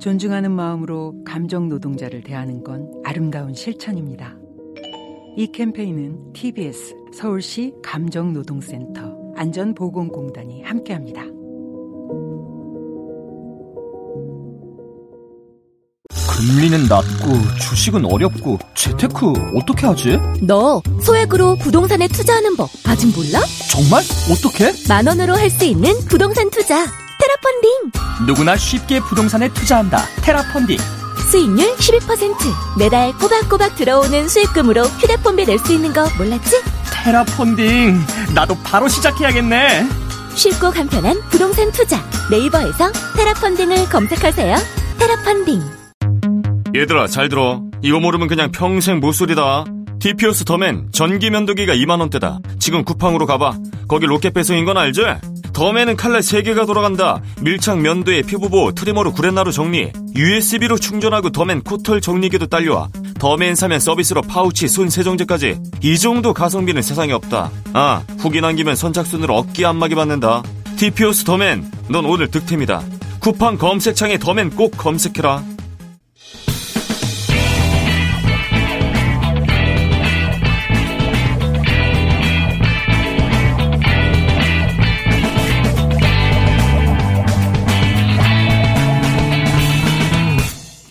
존중하는 마음으로 감정 노동자를 대하는 건 아름다운 실천입니다. 이 캠페인은 TBS 서울시 감정노동센터 안전보건공단이 함께합니다. 금리는 낮고 주식은 어렵고 재테크 어떻게 하지? 너 소액으로 부동산에 투자하는 법 아직 몰라? 정말? 어떻게? 만 원으로 할 수 있는 부동산 투자 테라펀딩 누구나 쉽게 부동산에 투자한다. 테라펀딩. 수익률 12% 매달 꼬박꼬박 들어오는 수익금으로 휴대폰비 낼 수 있는 거 몰랐지? 테라펀딩. 나도 바로 시작해야겠네. 쉽고 간편한 부동산 투자 네이버에서 테라펀딩을 검색하세요 테라펀딩 얘들아 잘 들어 이거 모르면 그냥 평생 모솔이다 디피오스 더맨 전기 면도기가 2만원대다 지금 쿠팡으로 가봐 거기 로켓 배송인 건 알지? 더맨은 칼날 3개가 돌아간다. 밀착 면도에 피부보호 트리머로 구레나루 정리. USB로 충전하고 더맨 코털 정리기도 딸려와. 더맨 사면 서비스로 파우치 손 세정제까지. 이 정도 가성비는 세상에 없다. 아 후기 남기면 선착순으로 어깨 안마기 받는다. 디피오스 더맨 넌 오늘 득템이다. 쿠팡 검색창에 더맨 꼭 검색해라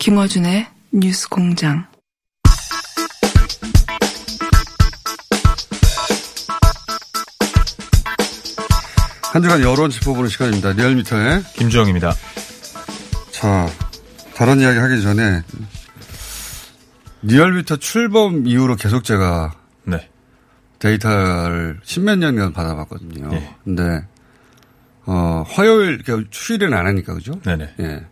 김어준의 뉴스 공장. 한 주간 여론 짚어보는 시간입니다. 리얼미터의 김주영입니다. 자, 다른 이야기 하기 전에 리얼미터 출범 이후로 계속 제가 네. 데이터를 십몇 년간 받아봤거든요. 예. 근데 어, 화요일 그러니까 휴일은 안 하니까 그죠? 네네. 예.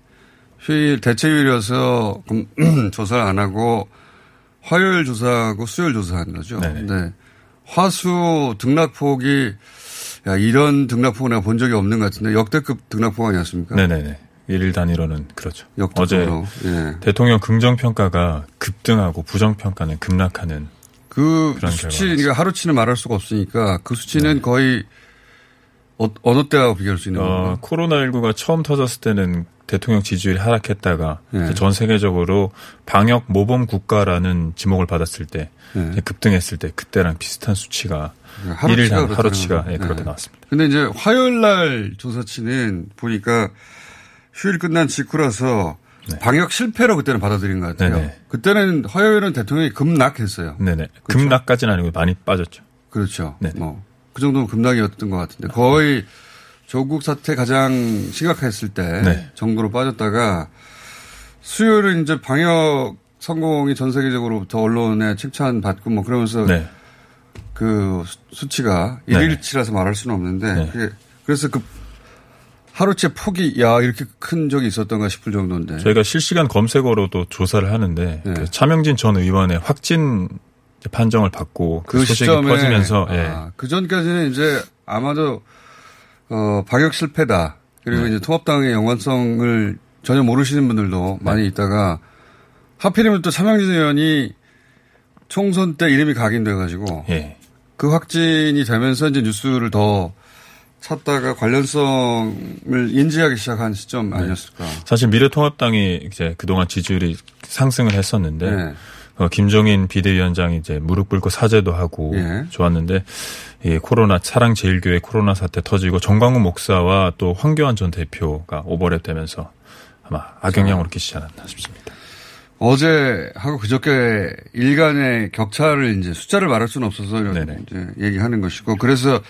휴일 대체휴일이어서 음, 조사를 안 하고 화요일 조사하고 수요일 조사하는 거죠. 네네. 근데 화수 등락폭이 야 이런 등락폭 내가 본 적이 없는 것 같은데 역대급 등락폭 아니었습니까? 네네네. 일일 단위로는 그렇죠. 어제 역대급으로. 예. 대통령 긍정평가가 급등하고 부정평가는 급락하는 그 수치, 그러니까 하루치는 말할 수가 없으니까 그 수치는 거의 어, 어느 때하고 비교할 수 있는 네. 어, 건가요? 코로나19가 처음 터졌을 때는 대통령 지지율이 하락했다가 네. 전 세계적으로 방역 모범 국가라는 지목을 받았을 때 네. 급등했을 때 그때랑 비슷한 수치가 하루치가 일일 단 그렇다는 하루치가. 예, 그렇게 네. 나왔습니다. 근데 이제 화요일 날 조사치는 보니까 휴일 끝난 직후라서 방역 실패로 그때는 받아들인 것 같아요. 네네. 그때는 화요일은 대통령이 급락했어요. 네네. 그렇죠? 급락까지는 아니고 많이 빠졌죠. 그렇죠. 네네. 뭐, 그 정도면 급락이었던 것 같은데 거의 조국 사태 가장 심각했을 때 네. 정도로 빠졌다가 수요일은 이제 방역 성공이 전 세계적으로부터 언론에 칭찬받고 뭐 그러면서 네. 그 수- 수치가 네. 일일치라서 말할 수는 없는데 네. 그래서 그 하루째 폭이 야 이렇게 큰 적이 있었던가 싶을 정도인데 저희가 실시간 검색어로도 조사를 하는데 네. 그 차명진 전 의원의 확진 판정을 받고 그, 그 소식이 시점에 퍼지면서 예. 아, 그 전까지는 이제 아마도 어 방역 실패다 그리고 네. 이제 통합당의 연관성을 전혀 모르시는 분들도 많이 있다가 하필이면 또 차명진 의원이 총선 때 이름이 각인돼가지고 예. 그 확진이 되면서 이제 뉴스를 더 찾다가 관련성을 인지하기 시작한 시점 네. 아니었을까. 사실 미래통합당이 이제 그동안 지지율이 상승을 했었는데 네. 어, 김종인 비대위원장이 이제 무릎 꿇고 사죄도 하고 예. 좋았는데 이 코로나 사랑 제일교회 코로나 사태 터지고 정광훈 목사와 또 황교안 전 대표가 오버랩 되면서 아마 악영향으로 끼치지 않았나 싶습니다. 어제 하고 그저께 일간의 격차를 이제 숫자를 말할 수는 없어서. 이제 얘기하는 것이고 그래서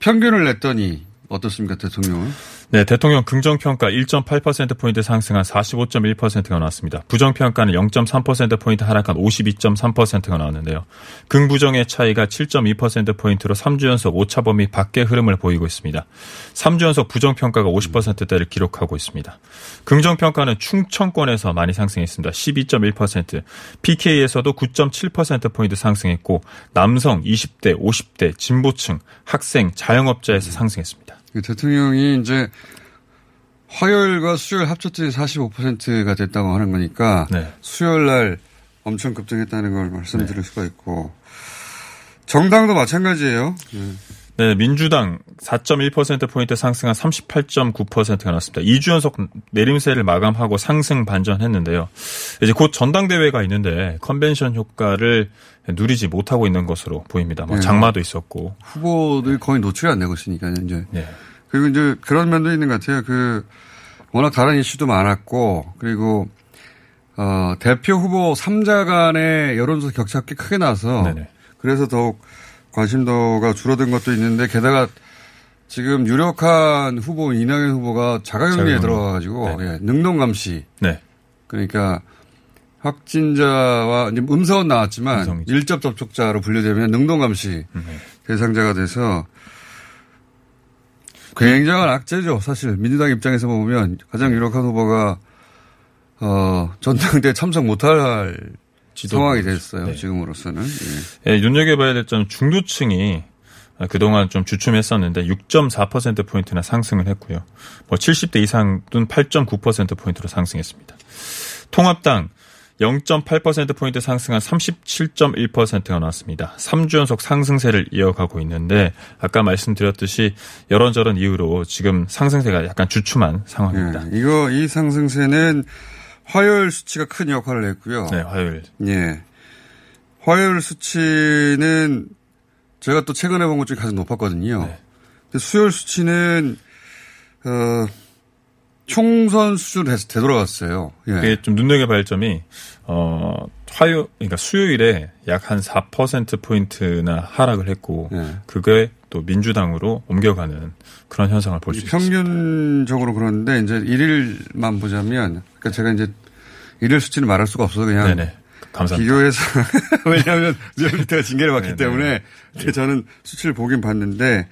평균을 냈더니 어떻습니까 대통령은? 네, 대통령 긍정평가 1.8%포인트 상승한 45.1%가 나왔습니다. 부정평가는 0.3%포인트 하락한 52.3%가 나왔는데요. 긍부정의 차이가 7.2%포인트로 3주 연속 오차 범위 밖의 흐름을 보이고 있습니다. 3주 연속 부정평가가 50%대를 기록하고 있습니다. 긍정평가는 충청권에서 많이 상승했습니다. 12.1%, PK에서도 9.7%포인트 상승했고, 남성 20대, 50대, 진보층, 학생, 자영업자에서 상승했습니다. 대통령이 이제 화요일과 수요일 합쳤더니 45%가 됐다고 하는 거니까 네. 수요일 날 엄청 급등했다는 걸 말씀드릴 네. 수가 있고 정당도 마찬가지예요. 네. 네, 민주당 4.1%포인트 상승한 38.9%가 나왔습니다. 2주 연속 내림세를 마감하고 상승 반전했는데요. 이제 곧 전당대회가 있는데 컨벤션 효과를 누리지 못하고 있는 것으로 보입니다. 뭐 네. 장마도 있었고. 후보들이 거의 노출이 안 되고 있으니까요, 이제. 네. 그리고 이제 그런 면도 있는 것 같아요. 그, 워낙 다른 이슈도 많았고, 그리고, 어, 대표 후보 3자 간의 여론조사 격차가 꽤 크게 나서, 네네. 그래서 더욱 관심도가 줄어든 것도 있는데 게다가 지금 유력한 후보 이낙연 후보가 자가격리에 들어가가지고 네. 예, 능동 감시. 네. 그러니까 확진자와 음성은 나왔지만 음성이죠. 일접 접촉자로 분류되면 능동 감시 네. 대상자가 돼서 굉장한 악재죠. 사실 민주당 입장에서 보면 가장 유력한 후보가 어, 전당대 참석 못할 상황이 됐어요. 네. 지금으로서는. 예. 예, 눈여겨봐야 될 점은 중도층이 그동안 좀 주춤했었는데 6.4%포인트나 상승을 했고요. 뭐 70대 이상은 8.9%포인트로 상승했습니다. 통합당 0.8%포인트 상승한 37.1%가 나왔습니다. 3주 연속 상승세를 이어가고 있는데 아까 말씀드렸듯이 여런저런 이유로 지금 상승세가 약간 주춤한 상황입니다. 네, 이거 이 상승세는 화요일 수치가 큰 역할을 했고요. 네, 화요일. 예. 화요일 수치는 제가 또 최근에 본 것 중에 가장 높았거든요. 네. 근데 수요일 수치는 어 총선 수준으로 되돌아갔어요. 예. 이게 좀 눈여겨봐야 점이 어 화요 그러니까 수요일에 약 한 4% 포인트나 하락을 했고 예. 그게 또 민주당으로 옮겨가는 그런 현상을 볼 수 있습니다. 평균적으로 그런데 이제 일일만 보자면 그러니까 제가 이제 일일 수치는 말할 수가 없어서 그냥 네네. 감사합니다. 비교해서 왜냐하면 리얼미터가 징계를 받기. 때문에 네. 저는 수치를 보긴 봤는데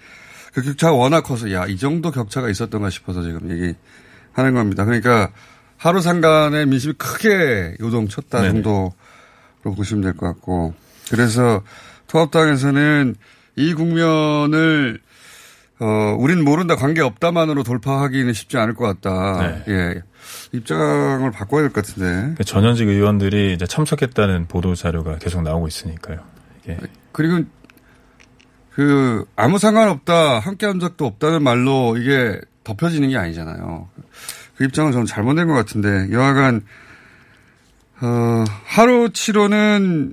그 격차가 워낙 커서 야 이 정도 격차가 있었던가 싶어서 지금 얘기하는 겁니다. 그러니까 하루 상간에 민심이 크게 요동쳤다 네네. 정도로 보시면 될 것 같고 그래서 통합당에서는 이 국면을 어, 우린 모른다 관계 없다만으로 돌파하기는 쉽지 않을 것 같다. 네. 예. 입장을 바꿔야 될 것 같은데. 그 전현직 의원들이 이제 참석했다는 보도 자료가 계속 나오고 있으니까요. 이게. 그리고 그 아무 상관없다, 함께 한 적도 없다는 말로 이게 덮여지는 게 아니잖아요. 그 입장은 저는 잘못된 것 같은데 여하간 어, 하루 치료는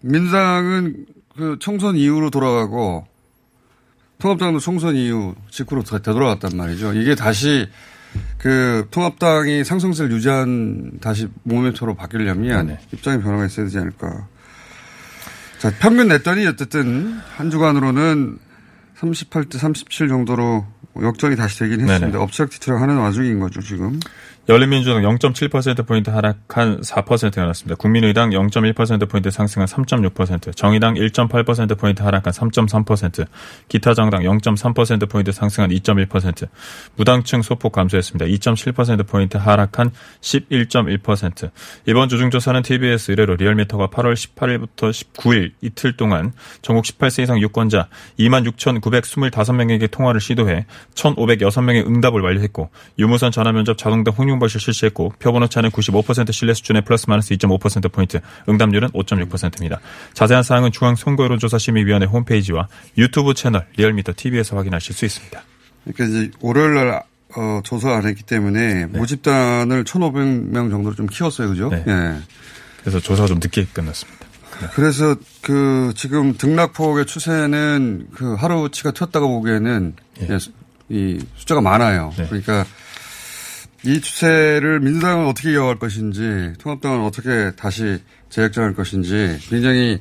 민주당은 그 총선 이후로 돌아가고 통합당도 총선 이후 직후로 되돌아갔단 말이죠. 이게 다시 그 통합당이 상승세를 유지한 다시 모멘토로 바뀌려면 네 입장의 변화가 있어야 되지 않을까. 자, 평균 냈더니 어쨌든 한 주간으로는 38대 37 정도로 역전이 다시 되긴 했습니다. 네네. 업적 뒤틀어 하는 와중인 거죠, 지금. 열린민주당 0.7%포인트 하락한 4%가 났습니다. 국민의당 0.1%포인트 상승한 3.6%, 정의당 1.8%포인트 하락한 3.3%, 기타 정당 0.3%포인트 상승한 2.1%, 무당층 소폭 감소했습니다. 2.7%포인트 하락한 11.1%. 이번 주중조사는 TBS 의뢰로 리얼미터가 8월 18일부터 19일 이틀 동안 전국 18세 이상 유권자 26,925명에게 통화를 시도해 1,506명의 응답을 완료했고 유무선 전화면접 자동등 홍유 홍보실 실시했고 표본 오차는 95% 신뢰 수준의 플러스 마이너스 2.5%포인트, 응답률은 5.6%입니다. 자세한 사항은 중앙선거여론조사심의위원회 홈페이지와 유튜브 채널 리얼미터 TV에서 확인하실 수 있습니다. 그러니까 이제 월요일 날 어, 조사 안 했기 때문에 네. 모집단을 1,500명 정도로 좀 키웠어요. 그죠? 네. 네. 그래서 조사가 좀 늦게 끝났습니다. 네. 그래서 그 지금 등락폭의 추세는 그 하루치가 튀었다고 보기에는 예. 이 숫자가 많아요. 네. 그러니까 이 추세를 민주당은 어떻게 이어갈 것인지 통합당은 어떻게 다시 재역전할 것인지 굉장히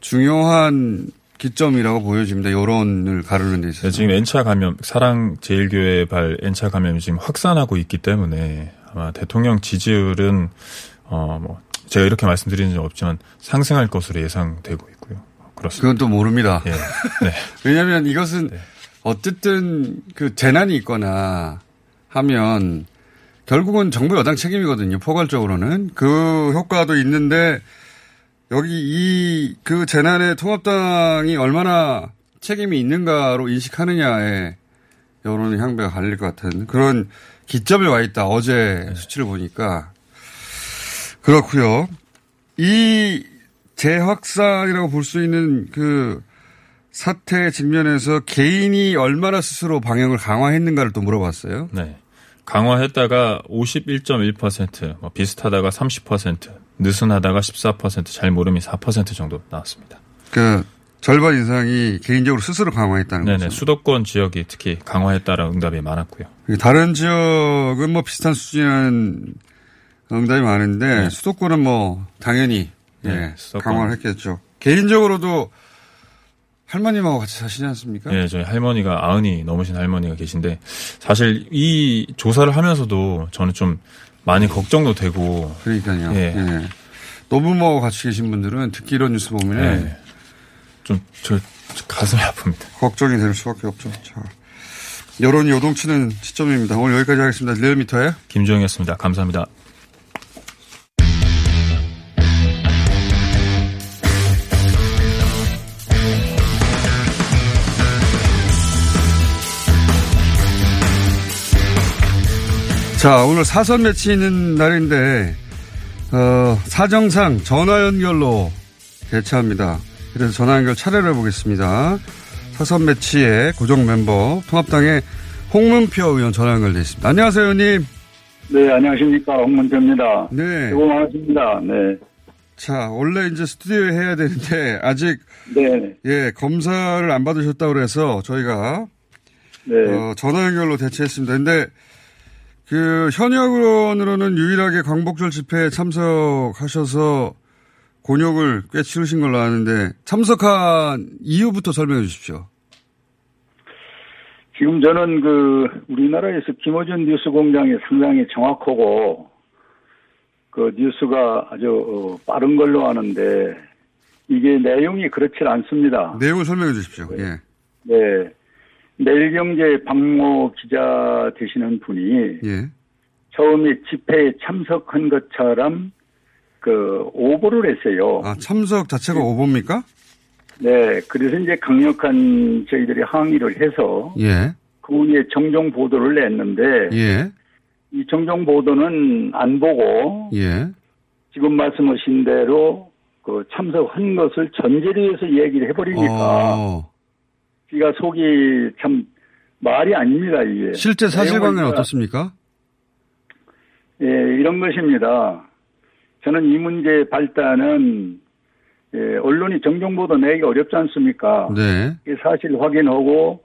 중요한 기점이라고 보여집니다. 여론을 가르는 데 있어서. 네, 지금 N차 감염, 사랑 제일교회 발 N차 감염이 지금 확산하고 있기 때문에 아마 대통령 지지율은 어 뭐 제가 이렇게 말씀드리는 적 없지만 상승할 것으로 예상되고 있고요. 그렇습니다. 그건 또 모릅니다. 예. 네. 왜냐하면 이것은 네. 어쨌든 그 재난이 있거나 하면 결국은 정부 여당 책임이거든요. 포괄적으로는 그 효과도 있는데 여기 이 그 재난에 통합당이 얼마나 책임이 있는가로 인식하느냐에 여론의 향배가 갈릴 것 같은 그런 기점에 와 있다. 어제 네. 수치를 보니까 그렇고요. 이 재확산이라고 볼 수 있는 그 사태 직면에서 개인이 얼마나 스스로 방역을 강화했는가를 또 물어봤어요. 네. 강화했다가 51.1%, 뭐 비슷하다가 30%, 느슨하다가 14%, 잘 모름이 4% 정도 나왔습니다. 그 절반 이상이 개인적으로 스스로 강화했다는 네네, 거죠. 수도권 지역이 특히 강화했다라는 응답이 많았고요. 다른 지역은 뭐 비슷한 수준의 응답이 많은데 네. 수도권은 뭐 당연히 네, 예, 강화를 했겠죠. 개인적으로도 할머님하고 같이 사시지 않습니까? 네, 저희 할머니가 아흔이 넘으신 할머니가 계신데 사실 이 조사를 하면서도 저는 좀 많이 걱정도 되고. 그러니까요. 예. 예. 노부모하고 같이 계신 분들은 특히 이런 뉴스 보면 예. 좀저 가슴이 아픕니다. 걱정이 될 수밖에 없죠. 자, 여론이 요동치는 시점입니다. 오늘 여기까지 하겠습니다. 리얼미터에 김주영이었습니다. 감사합니다. 자, 오늘 사선 매치 있는 날인데, 어, 사정상 전화 연결로 대체합니다. 그래서 전화 연결 차례를 해보겠습니다. 사선 매치의 고정 멤버, 통합당의 홍문표 의원 전화 연결돼 있습니다. 안녕하세요, 의원님. 네, 안녕하십니까. 홍문표입니다. 네. 수고 많으십니다. 네. 자, 원래 이제 스튜디오에 해야 되는데, 아직. 네. 예, 검사를 안 받으셨다고 그래서 저희가. 네. 어, 전화 연결로 대체했습니다. 근데 그 현역 의원으로는 유일하게 광복절 집회에 참석하셔서 곤욕을 꽤 치르신 걸로 아는데 참석한 이유부터 설명해 주십시오. 지금 저는 그 우리나라에서 김어준 뉴스 공장이 상당히 정확하고 그 뉴스가 아주 어, 빠른 걸로 아는데 이게 내용이 그렇지 않습니다. 내용을 설명해 주십시오. 예. 네. 내일경제 박모 기자 되시는 분이 예. 처음에 집회에 참석한 것처럼 그 오보를 했어요. 아 참석 자체가 오보입니까? 네, 그래서 이제 강력한 저희들이 항의를 해서 예. 그 후에 정정 보도를 냈는데 예. 이 정정 보도는 안 보고 예. 지금 말씀하신 대로 그 참석한 것을 전제로 해서 얘기를 해버리니까 어. 귀가 속이 참 말이 아닙니다, 이게. 실제 사실관계는 어떻습니까? 예, 이런 것입니다. 저는 이 문제의 발단은 예, 언론이 정정보도 내기 어렵지 않습니까? 네. 사실 확인하고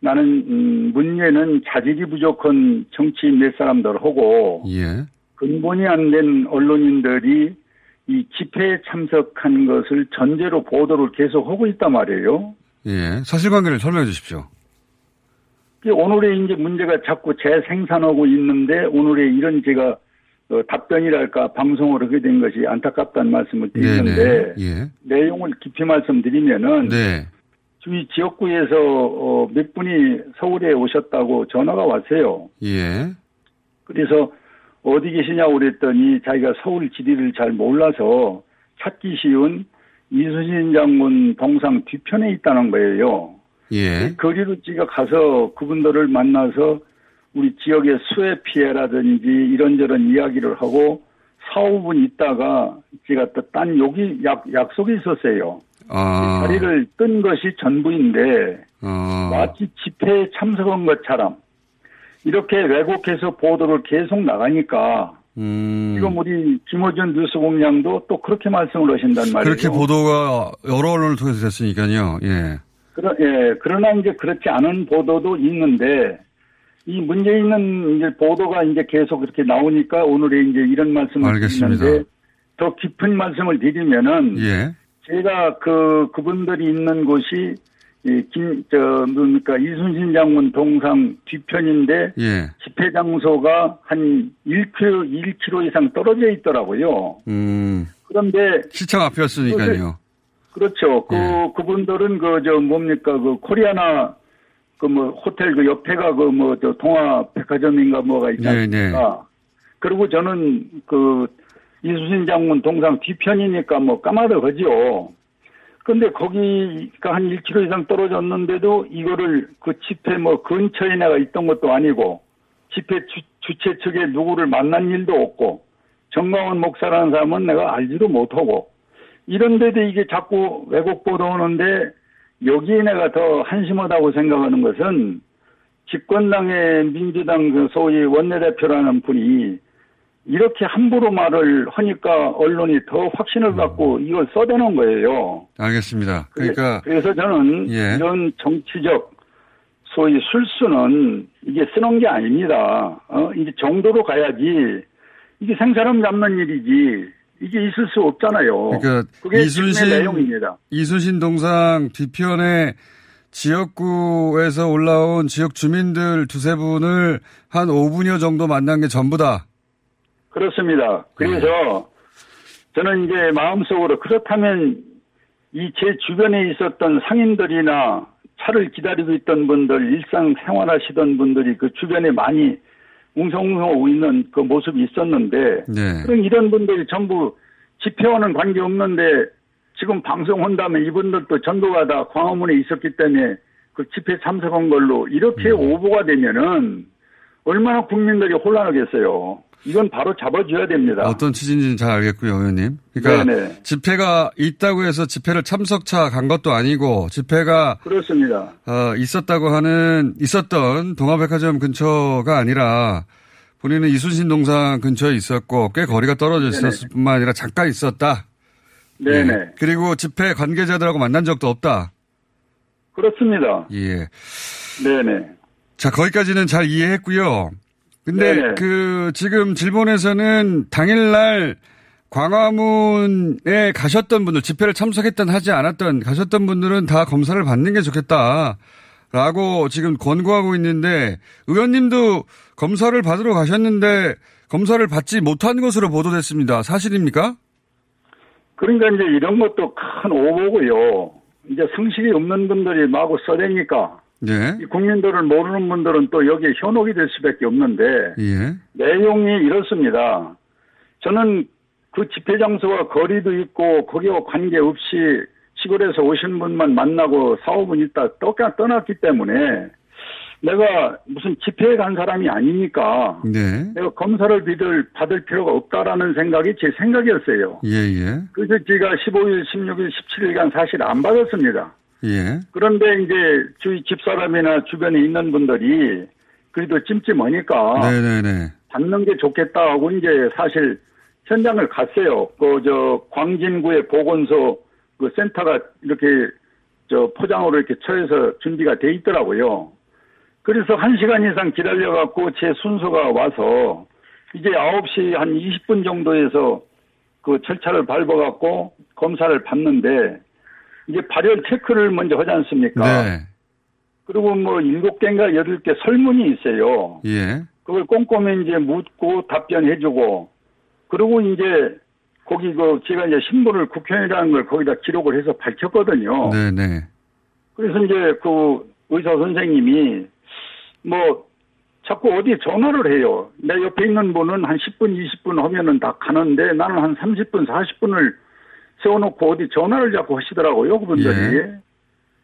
나는 음, 문제는 자질이 부족한 정치인 몇 사람들하고 예. 근본이 안 된 언론인들이 이 집회에 참석한 것을 전제로 보도를 계속하고 있단 말이에요. 예. 사실관계를 설명해 주십시오. 오늘의 이제 문제가 자꾸 재생산하고 있는데 오늘의 이런 제가 어, 답변이랄까 방송을 하게 된 것이 안타깝다는 말씀을 드리는데 예. 내용을 깊이 말씀드리면은 네. 주위 지역구에서 어, 몇 분이 서울에 오셨다고 전화가 왔어요. 예. 그래서 어디 계시냐고 그랬더니 자기가 서울 지리를 잘 몰라서 찾기 쉬운 이수진 장군 동상 뒤편에 있다는 거예요. 예. 거리로 지가 가서 그분들을 만나서 우리 지역의 수해 피해라든지 이런저런 이야기를 하고 4, 5분 있다가 제가 또딴 여기 약, 약속이 있었어요. 아. 자리를 뜬 것이 전부인데 아. 마치 집회에 참석한 것처럼 이렇게 왜곡해서 보도를 계속 나가니까 음. 지금 우리 김호준 뉴스공장도 또 그렇게 말씀을 하신단 말이에요. 그렇게 보도가 여러 언론을 통해서 됐으니까요. 예. 그러, 예. 그러나 이제 그렇지 않은 보도도 있는데 이 문제 있는 이제 보도가 이제 계속 그렇게 나오니까 오늘의 이제 이런 말씀을 알겠습니다. 드리는데 더 깊은 말씀을 드리면은 예. 제가 그 그분들이 있는 곳이 이 김 저 뭡니까 이순신 장군 동상 뒤편인데 예. 집회 장소가 한 1km 1km 이상 떨어져 있더라고요. 음. 그런데 시청 앞이었으니까요. 그, 그렇죠. 그 예. 그분들은 그 저 뭡니까 그 코리아나 그 뭐 호텔 그 옆에가 그 뭐 저 동아 백화점인가 뭐가 있지 않습니까? 네, 네. 그리고 저는 그 이수신 장군 동상 뒤편이니까 뭐 까마득하죠. 근데 거기가 한 1km 이상 떨어졌는데도 이거를 그 집회 뭐 근처에 내가 있던 것도 아니고 집회 주, 주최 측에 누구를 만난 일도 없고 정광훈 목사라는 사람은 내가 알지도 못하고 이런데도 이게 자꾸 왜곡 보도 오는데 여기에 내가 더 한심하다고 생각하는 것은 집권당의 민주당 그 소위 원내대표라는 분이 이렇게 함부로 말을 하니까 언론이 더 확신을 갖고 이걸 써대는 거예요. 알겠습니다. 그러니까 그래 서 저는 예. 이런 정치적 소위 술수는 이게 쓰는 게 아닙니다. 어? 이제 정도로 가야지 이게 생사람 잡는 일이지 이게 있을 수 없잖아요. 그러니까 그게 이순신 내용입니다. 이순신 동상 뒤편에 지역구에서 올라온 지역 주민들 두세 분을 한 5분여 정도 만난 게 전부다. 그렇습니다. 그래서 네. 저는 이제 마음속으로 그렇다면 이 제 주변에 있었던 상인들이나 차를 기다리고 있던 분들, 일상 생활하시던 분들이 그 주변에 많이 웅성웅성 오고 있는 그 모습이 있었는데, 네. 그럼 이런 분들이 전부 집회와는 관계없는데 지금 방송한다면 이분들도 전부가 다 광화문에 있었기 때문에 그 집회 참석한 걸로 이렇게 네. 오보가 되면은 얼마나 국민들이 혼란하겠어요. 이건 바로 잡아줘야 됩니다. 어떤 취지인지는 잘 알겠고요, 의원님. 그러니까 네네. 집회가 있다고 해서 집회를 참석차 간 것도 아니고 집회가 그렇습니다. 어, 있었다고 하는 있었던 동아백화점 근처가 아니라 본인은 이순신 동상 근처에 있었고 꽤 거리가 떨어져 있었을 네네. 뿐만 아니라 잠깐 있었다. 네네. 예. 그리고 집회 관계자들하고 만난 적도 없다. 그렇습니다. 예. 네네. 자, 거기까지는 잘 이해했고요. 근데 네네. 그 지금 질본에서는 당일날 광화문에 가셨던 분들, 집회를 참석했던 하지 않았던 가셨던 분들은 다 검사를 받는 게 좋겠다. 라고 지금 권고하고 있는데 의원님도 검사를 받으러 가셨는데 검사를 받지 못한 것으로 보도됐습니다. 사실입니까? 그러니까 이제 이런 것도 큰 오보고요. 이제 상식이 없는 분들이 마구 써대니까 예. 국민들을 모르는 분들은 또 여기에 현혹이 될 수밖에 없는데 예. 내용이 이렇습니다. 저는 그 집회 장소와 거리도 있고 거기와 관계없이 시골에서 오신 분만 만나고 4, 5분 있다 떠났기 때문에 내가 무슨 집회에 간 사람이 아니니까 네. 내가 검사를 받을, 받을 필요가 없다라는 생각이 제 생각이었어요. 예, 예. 그래서 제가 15일, 16일, 17일간 사실 안 받았습니다. 예. 그런데 이제 주위 집사람이나 주변에 있는 분들이 그래도 찜찜하니까 네네네. 받는 게 좋겠다 하고 이제 사실 현장을 갔어요. 그 저 광진구의 보건소 그 센터가 이렇게 저 포장으로 이렇게 처해서 준비가 돼 있더라고요. 그래서 1시간 이상 기다려 갖고 제 순서가 와서 이제 9시 한 20분 정도에서 그 절차를 밟아 갖고 검사를 받는데 이게 발열 체크를 먼저 하지 않습니까? 네. 그리고 뭐 7개인가 8개 설문이 있어요. 예. 그걸 꼼꼼히 이제 묻고 답변해주고 그리고 이제 거기 그 제가 이제 신분을 국회의원이라는 걸 거기다 기록을 해서 밝혔거든요. 네네. 네. 그래서 이제 그 의사 선생님이 뭐 자꾸 어디 전화를 해요. 내 옆에 있는 분은 한 10분, 20분 하면은 다 가는데 나는 한 30분, 40분을 세워놓고 어디 전화를 자꾸 하시더라고요, 그분들이. 예.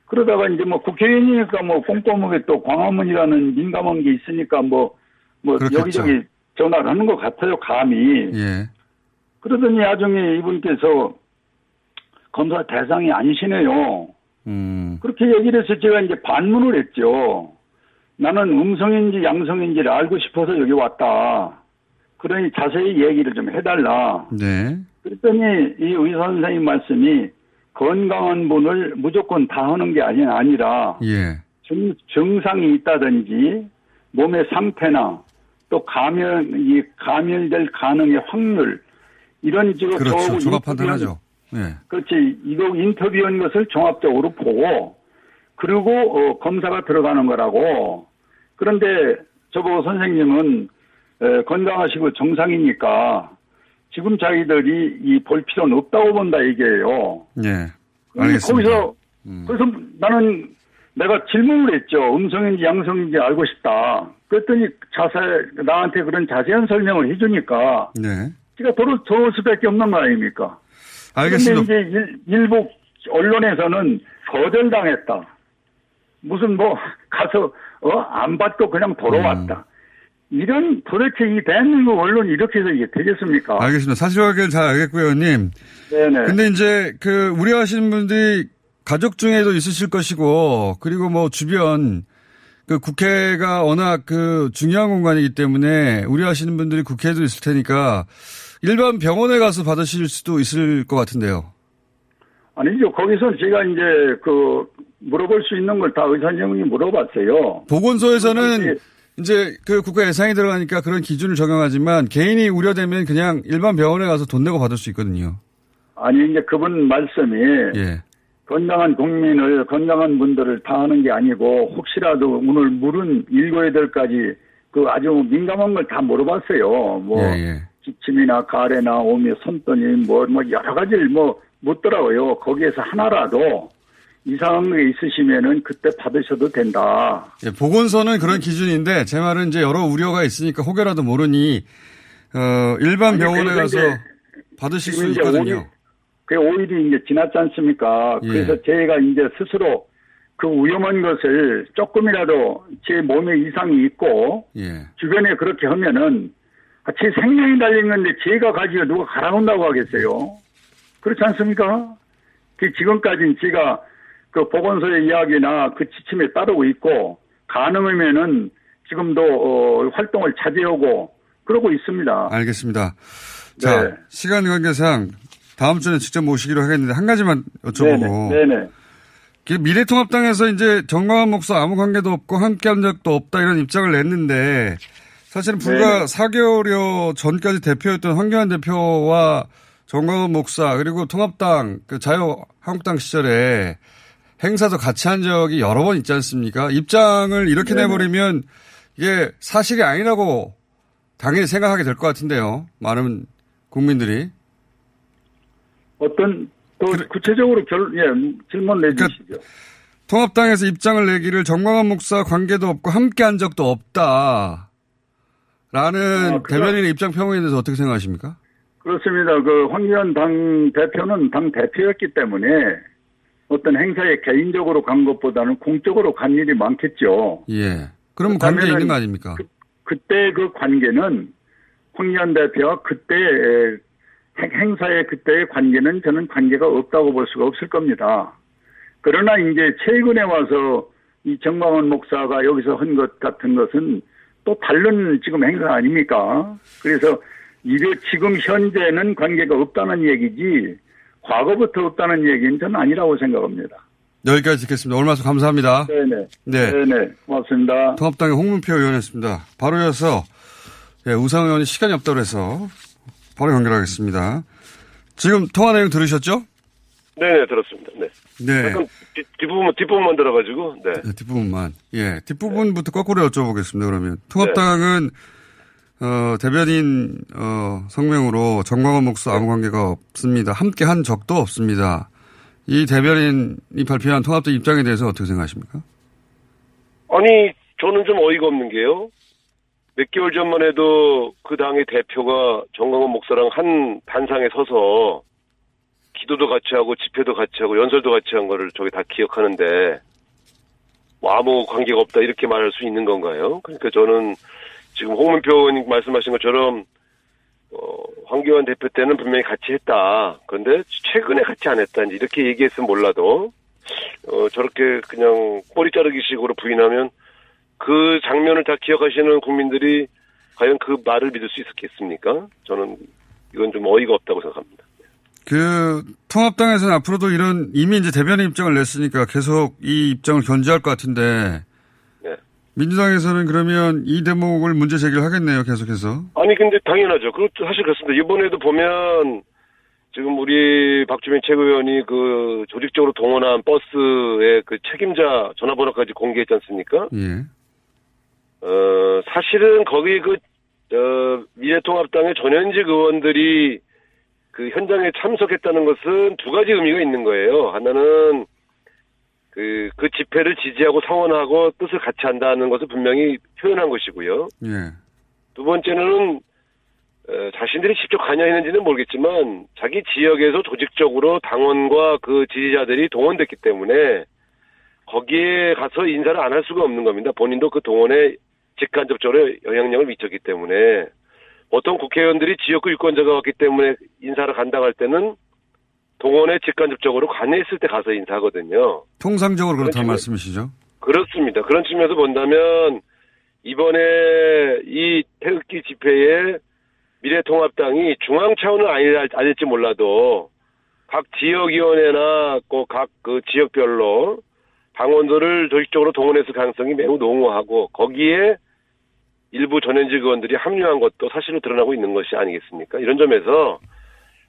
그러다가 이제 뭐 국회의원이니까 뭐 꼼꼼하게 또 광화문이라는 민감한 게 있으니까 뭐, 뭐 그렇겠죠. 여기저기 전화를 하는 것 같아요, 감히. 예. 그러더니 나중에 이분께서 검사 대상이 아니시네요. 음. 그렇게 얘기를 해서 제가 이제 반문을 했죠. 나는 음성인지 양성인지를 알고 싶어서 여기 왔다. 그러니 자세히 얘기를 좀 해달라. 네. 그랬더니 이 의사 선생님 말씀이 건강한 분을 무조건 다 하는 게 아니라 예. 증, 증상이 있다든지 몸의 상태나 또 감염 이 감염될 가능의 확률 이런 지금 그렇죠. 조합 판단하죠. 네. 그렇지. 이거 인터뷰한 것을 종합적으로 보고 그리고 어, 검사가 들어가는 거라고. 그런데 저보고 선생님은 에, 건강하시고 정상이니까 지금 자기들이 이 볼 필요는 없다고 본다 이게요. 네. 알겠습니다. 거기서 음. 그래서 나는 내가 질문을 했죠. 음성인지 양성인지 알고 싶다. 그랬더니 자세 나한테 그런 자세한 설명을 해주니까 네. 제가 도로 좋을 수밖에 없는 거 아닙니까? 알겠습니다. 그런데 이제 일, 일부 언론에서는 거절당했다. 무슨 뭐 가서 어 안 받고 그냥 돌아왔다. 음. 이런 도대체 이 대한민국 언론이 이렇게 해서 이게 되겠습니까? 알겠습니다. 사실관계를 잘 알겠고요, 의원님. 네네. 근데 이제 그 우려하시는 분들이 가족 중에도 있으실 것이고 그리고 뭐 주변 그 국회가 워낙 그 중요한 공간이기 때문에 우려하시는 분들이 국회에도 있을 테니까 일반 병원에 가서 받으실 수도 있을 것 같은데요. 아니죠. 거기서 제가 이제 그 물어볼 수 있는 걸 다 의사님이 물어봤어요. 보건소에서는 이제 그 국가 예산이 들어가니까 그런 기준을 적용하지만 개인이 우려되면 그냥 일반 병원에 가서 돈 내고 받을 수 있거든요. 아니 이제 그분 말씀이 예. 건강한 국민을 건강한 분들을 다 하는 게 아니고 혹시라도 오늘 물은 일곱 여덟 가지그 아주 민감한 걸 다 물어봤어요. 뭐 예, 예. 기침이나 가래나 오미 손떠니 뭐, 뭐 여러 가지를 뭐 묻더라고요. 거기에서 하나라도 이상한 게 있으시면은 그때 받으셔도 된다. 예, 보건소는 그런 기준인데 제 말은 이제 여러 우려가 있으니까 혹여라도 모르니 어, 일반 병원에 가서 받으실 수 있거든요. 그 오일이 이제 지났지 않습니까? 예. 그래서 제가 이제 스스로 그 위험한 것을 조금이라도 제 몸에 이상이 있고 예. 주변에 그렇게 하면은 아, 제 생명이 달린 건데 제가 가지고 누가 갈아놓는다고 하겠어요? 그렇지 않습니까? 그 지금까지는 제가 그 보건소의 이야기나 그 지침에 따르고 있고 가능하면은 지금도 어, 활동을 자제하고 그러고 있습니다. 알겠습니다. 자 네. 시간 관계상 다음 주에 직접 모시기로 하겠는데 한 가지만 여쭤보고. 네네. 네네. 미래통합당에서 이제 정광한 목사 아무 관계도 없고 함께한 적도 없다 이런 입장을 냈는데 사실은 불과 네네. 4개월여 전까지 대표였던 황교안 대표와 정광훈 목사 그리고 통합당 그 자유한국당 시절에 행사도 같이 한 적이 여러 번 있지 않습니까? 입장을 이렇게 네네. 내버리면 이게 사실이 아니라고 당연히 생각하게 될 것 같은데요. 많은 국민들이. 어떤 또 그래. 구체적으로 결, 예, 질문 내주시죠. 그러니까 통합당에서 입장을 내기를 정광훈 목사 관계도 없고 함께 한 적도 없다. 라는 아, 대변인의 입장 평에 대해서 어떻게 생각하십니까? 그렇습니다. 그 황교안 당 대표는 당 대표였기 때문에 어떤 행사에 개인적으로 간 것보다는 공적으로 간 일이 많겠죠. 예. 그럼 관계 있는 거 아닙니까? 그, 그때 그 관계는 황교안 대표와 그때 행사의 그때의 관계는 저는 관계가 없다고 볼 수가 없을 겁니다. 그러나 이제 최근에 와서 이 정광원 목사가 여기서 한 것 같은 것은 또 다른 지금 행사 아닙니까? 그래서 이게 지금 현재는 관계가 없다는 얘기지 과거부터 없다는 얘기는 저는 아니라고 생각합니다. 여기까지 듣겠습니다. 오늘 말씀 감사합니다. 네네. 네. 네네. 고맙습니다. 통합당의 홍문표 의원이었습니다. 바로 이어서 예, 우상 의원이 시간이 없다고 해서 바로 연결하겠습니다. 지금 통화 내용 들으셨죠? 네네, 들었습니다. 네. 네. 약간 뒷, 뒷부분, 뒷부분만 들어가지고, 네. 네 뒷부분만. 예. 뒷부분부터 네. 거꾸로 여쭤보겠습니다, 그러면. 통합당은, 네. 어, 대변인, 어, 성명으로 정광원 목사 아무 관계가 없습니다. 함께 한 적도 없습니다. 이 대변인이 발표한 통합당 입장에 대해서 어떻게 생각하십니까? 아니, 저는 좀 어이가 없는 게요. 몇 개월 전만 해도 그 당의 대표가 정광훈 목사랑 한 단상에 서서 기도도 같이 하고 집회도 같이 하고 연설도 같이 한 거를 저게 다 기억하는데 뭐 아무 관계가 없다 이렇게 말할 수 있는 건가요? 그러니까 저는 지금 홍문표 의원님 말씀하신 것처럼 어, 황교안 대표 때는 분명히 같이 했다. 그런데 최근에 같이 안 했다. 이렇게 얘기했으면 몰라도 어, 저렇게 그냥 꼬리 자르기 식으로 부인하면 그 장면을 다 기억하시는 국민들이 과연 그 말을 믿을 수 있었겠습니까? 저는 이건 좀 어이가 없다고 생각합니다. 그 통합당에서는 앞으로도 이런 이미 이제 대변인 입장을 냈으니까 계속 이 입장을 견지할 것 같은데 네. 민주당에서는 그러면 이 대목을 문제 제기를 하겠네요, 계속해서. 아니 근데 당연하죠. 그렇죠. 사실 그렇습니다. 이번에도 보면 지금 우리 박주민 최고위원이 그 조직적으로 동원한 버스의 그 책임자 전화번호까지 공개했지 않습니까? 예. 어, 사실은 거기 그, 어, 미래통합당의 전현직 의원들이 그 현장에 참석했다는 것은 두 가지 의미가 있는 거예요. 하나는 그, 그 집회를 지지하고 성원하고 뜻을 같이 한다는 것을 분명히 표현한 것이고요. 예. 두 번째는 어, 자신들이 직접 관여했는지는 모르겠지만 자기 지역에서 조직적으로 당원과 그 지지자들이 동원됐기 때문에 거기에 가서 인사를 안 할 수가 없는 겁니다. 본인도 그 동원에 직간접적으로 영향력을 미쳤기 때문에 보통 국회의원들이 지역구 유권자가 왔기 때문에 인사를 간다고 할 때는 동원에 직간접적으로 관여했을 때 가서 인사하거든요. 통상적으로 그렇다는 말씀이시죠? 그렇습니다. 그런 측면에서 본다면 이번에 이 태극기 집회에 미래통합당이 중앙 차원은 아닐지 몰라도 각 지역위원회나 각 그 지역별로 당원들을 조직적으로 동원했을 가능성이 매우 농후하고 거기에 일부 전현직 의원들이 합류한 것도 사실로 드러나고 있는 것이 아니겠습니까? 이런 점에서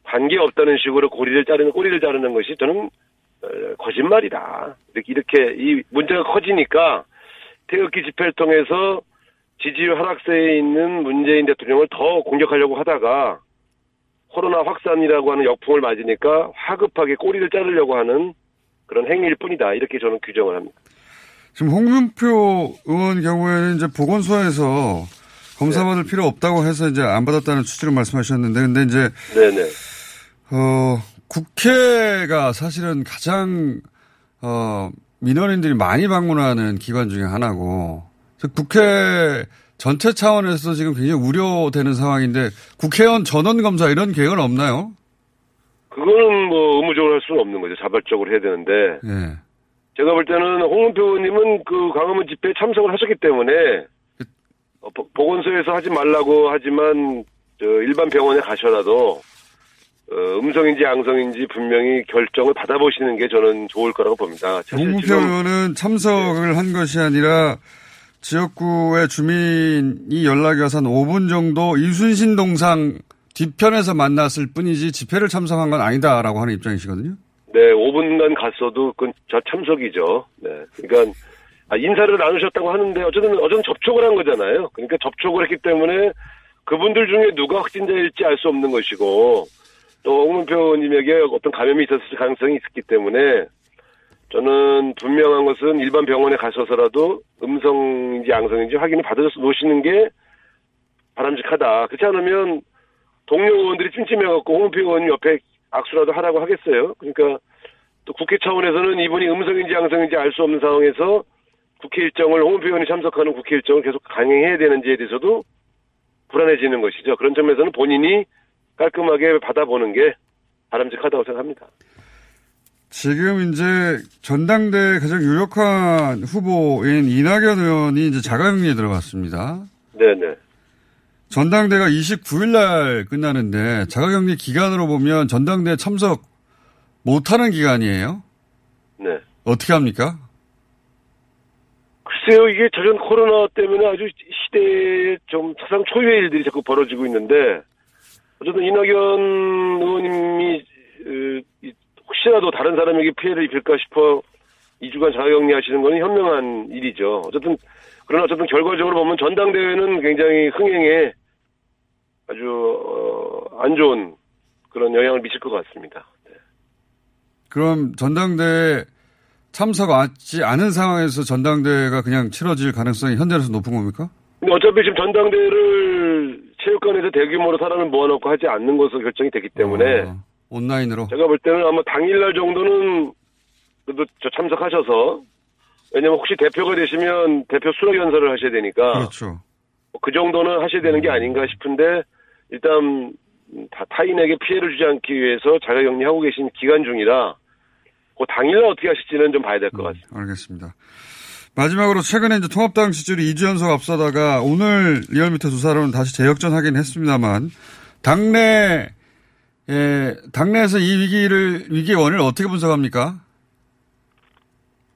관계 없다는 식으로 고리를 자르는 꼬리를 자르는 것이 저는 어, 거짓말이다. 이렇게 이렇게 이 문제가 커지니까 태극기 집회를 통해서 지지율 하락세에 있는 문재인 대통령을 더 공격하려고 하다가 코로나 확산이라고 하는 역풍을 맞으니까 화급하게 꼬리를 자르려고 하는 그런 행위일 뿐이다. 이렇게 저는 규정을 합니다. 지금 홍준표 의원 경우에는 이제 보건소에서 검사 받을 네. 필요 없다고 해서 이제 안 받았다는 취지로 말씀하셨는데, 근데 이제 네네. 어 국회가 사실은 가장 어 민원인들이 많이 방문하는 기관 중에 하나고 국회 전체 차원에서 지금 굉장히 우려되는 상황인데 국회의원 전원 검사 이런 계획은 없나요? 그거는 뭐 의무적으로 할 수는 없는 거죠. 자발적으로 해야 되는데. 네. 제가 볼 때는 홍문표 의원님은 그 광화문 집회에 참석을 하셨기 때문에 그... 어, 보건소에서 하지 말라고 하지만 저 일반 병원에 가셔라도 어, 음성인지 양성인지 분명히 결정을 받아보시는 게 저는 좋을 거라고 봅니다. 의원은 참석을 네. 한 것이 아니라 지역구의 주민이 연락이 와서 한 5분 정도 이순신 동상 뒤편에서 만났을 뿐이지 집회를 참석한 건 아니다라고 하는 입장이시거든요. 네, 5분간 갔어도 그건 저 참석이죠. 네. 그러니까 아, 인사를 나누셨다고 하는데 어쨌든 어쨌든 접촉을 한 거잖아요. 그러니까 접촉을 했기 때문에 그분들 중에 누가 확진자일지 알 수 없는 것이고 또 홍문표님에게 어떤 감염이 있었을 가능성이 있었기 때문에 저는 분명한 것은 일반 병원에 가셔서라도 음성인지 양성인지 확인을 받아 놓으시는 게 바람직하다. 그렇지 않으면 동료 의원들이 찜찜해갖고 홍문표 의원 옆에 악수라도 하라고 하겠어요. 그러니까 또 국회 차원에서는 이분이 음성인지 양성인지 알 수 없는 상황에서 국회 일정을 홍문표 의원이 참석하는 국회 일정을 계속 강행해야 되는지에 대해서도 불안해지는 것이죠. 그런 점에서는 본인이 깔끔하게 받아보는 게 바람직하다고 생각합니다. 지금 이제 전당대 가장 유력한 후보인 이낙연 의원이 이제 자가격리에 들어갔습니다. 네네. 전당대가 29일 날 끝나는데 자가격리 기간으로 보면 전당대 참석 못하는 기간이에요. 네. 어떻게 합니까? 글쎄요, 이게 저전 코로나 때문에 아주 시대에 좀 사상 초유의 일들이 자꾸 벌어지고 있는데 어쨌든 이낙연 의원님이 혹시라도 다른 사람에게 피해를 입힐까 싶어 2주간 자가격리 하시는 것은 현명한 일이죠. 어쨌든, 그러나 어쨌든 결과적으로 보면 전당대회는 굉장히 흥행에 아주, 어, 안 좋은 그런 영향을 미칠 것 같습니다. 네. 그럼 전당대회 참석하지 않은 상황에서 전당대회가 그냥 치러질 가능성이 현재로서 높은 겁니까? 근데 어차피 지금 전당대회를 체육관에서 대규모로 사람을 모아놓고 하지 않는 것으로 결정이 됐기 때문에 어. 온라인으로? 제가 볼 때는 아마 당일날 정도는 그래도 저 참석하셔서 왜냐면 혹시 대표가 되시면 대표 수락 연설을 하셔야 되니까. 그렇죠. 뭐그 정도는 하셔야 되는 게 아닌가 싶은데 일단 다 타인에게 피해를 주지 않기 위해서 자가격리하고 계신 기간 중이라 그 당일날 어떻게 하실지는 좀 봐야 될것 음, 같습니다. 음, 알겠습니다. 마지막으로 최근에 이제 통합당 지지율이 2주 연속 앞서다가 오늘 리얼미터 조사로는 다시 재역전하긴 했습니다만 당내 예, 당내에서 이 위기를, 위기의 원인을 어떻게 분석합니까?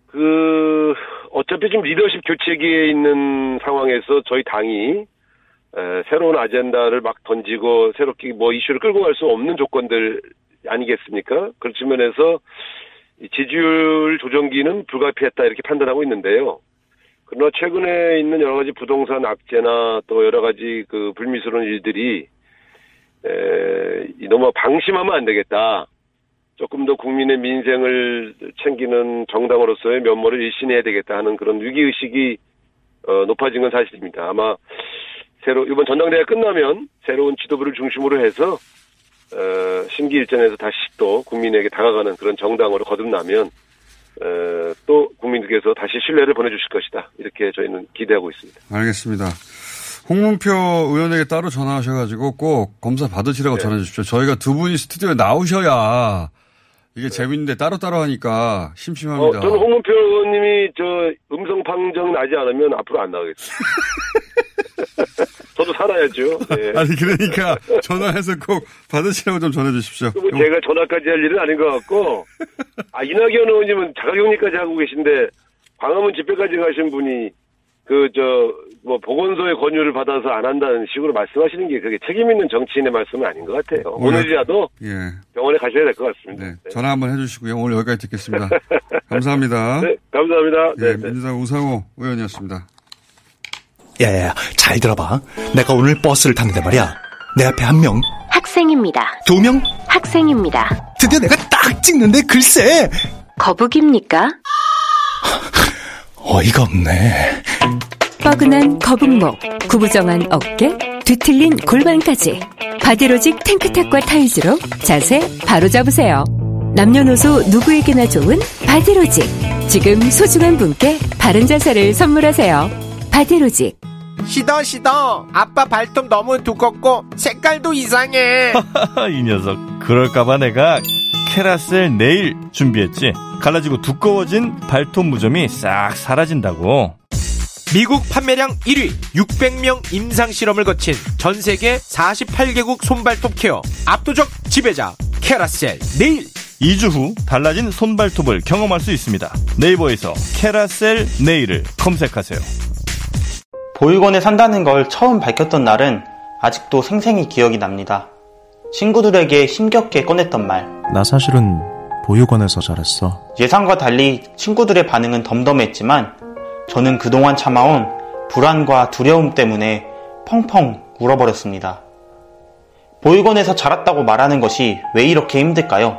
그, 어차피 지금 리더십 교체기에 있는 상황에서 저희 당이 에, 새로운 아젠다를 막 던지고 새롭게 뭐 이슈를 끌고 갈 수 없는 조건들 아니겠습니까? 그런 측면에서 지지율 조정기는 불가피했다 이렇게 판단하고 있는데요. 그러나 최근에 있는 여러 가지 부동산 악재나 또 여러 가지 그 불미스러운 일들이 에, 너무 방심하면 안 되겠다. 조금 더 국민의 민생을 챙기는 정당으로서의 면모를 일신해야 되겠다 하는 그런 위기 의식이 어, 높아진 건 사실입니다. 아마 새로 이번 전당대회 끝나면 새로운 지도부를 중심으로 해서 어, 심기일전에서 다시 또 국민에게 다가가는 그런 정당으로 거듭나면 어, 또 국민들께서 다시 신뢰를 보내주실 것이다. 이렇게 저희는 기대하고 있습니다. 알겠습니다. 홍문표 의원에게 따로 전화하셔가지고 꼭 검사 받으시라고 네. 전해 주십시오. 저희가 두 분이 스튜디오에 나오셔야 이게 네. 재밌는데 따로따로 하니까 심심합니다. 어, 저는 홍문표 의원님이 저 음성 판정 나지 않으면 앞으로 안 나가겠습니다. 저도 살아야죠. 네. 아니 그러니까 전화해서 꼭 받으시라고 좀 전해 주십시오. 뭐 제가 전화까지 할 일은 아닌 것 같고 아 이낙연 의원님은 자가격리까지 하고 계신데 광화문 집회까지 가신 분이 그 저 뭐 보건소의 권유를 받아서 안 한다는 식으로 말씀하시는 게 그게 책임 있는 정치인의 말씀은 아닌 것 같아요. 오늘, 이라도 예. 병원에 가셔야 될 것 같습니다. 네. 전화 한번 해주시고요. 오늘 여기까지 듣겠습니다. 감사합니다. 네, 감사합니다. 네, 네. 민주당 우상호 의원이었습니다. 야야야, 잘 들어봐. 내가 오늘 버스를 탔는데 말이야. 내 앞에 한 명. 학생입니다. 두 명. 학생입니다. 드디어 내가 딱 찍는데 글쎄. 거북입니까? 어이가 없네. 뻐근한 거북목, 구부정한 어깨, 뒤틀린 골반까지 바디로직 탱크탑과 타이즈로 자세 바로 잡으세요. 남녀노소 누구에게나 좋은 바디로직. 지금 소중한 분께 바른 자세를 선물하세요. 바디로직. 시더 시더 아빠 발톱 너무 두껍고 색깔도 이상해 이 녀석 그럴까봐 내가 캐라셀 네일 준비했지? 갈라지고 두꺼워진 발톱 무좀이 싹 사라진다고. 미국 판매량 1위 600명 임상 실험을 거친 전 세계 48개국 손발톱 케어 압도적 지배자 캐라셀 네일. 2주 후 달라진 손발톱을 경험할 수 있습니다. 네이버에서 캐라셀 네일을 검색하세요. 보육원에 산다는 걸 처음 밝혔던 날은 아직도 생생히 기억이 납니다. 친구들에게 힘겹게 꺼냈던 말. 나 사실은 보육원에서 자랐어. 예상과 달리 친구들의 반응은 덤덤했지만 저는 그동안 참아온 불안과 두려움 때문에 펑펑 울어버렸습니다. 보육원에서 자랐다고 말하는 것이 왜 이렇게 힘들까요?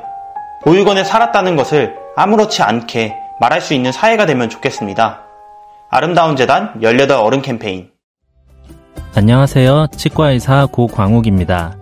보육원에 살았다는 것을 아무렇지 않게 말할 수 있는 사회가 되면 좋겠습니다. 아름다운 재단 18 어른 캠페인 안녕하세요. 치과의사 고광욱입니다.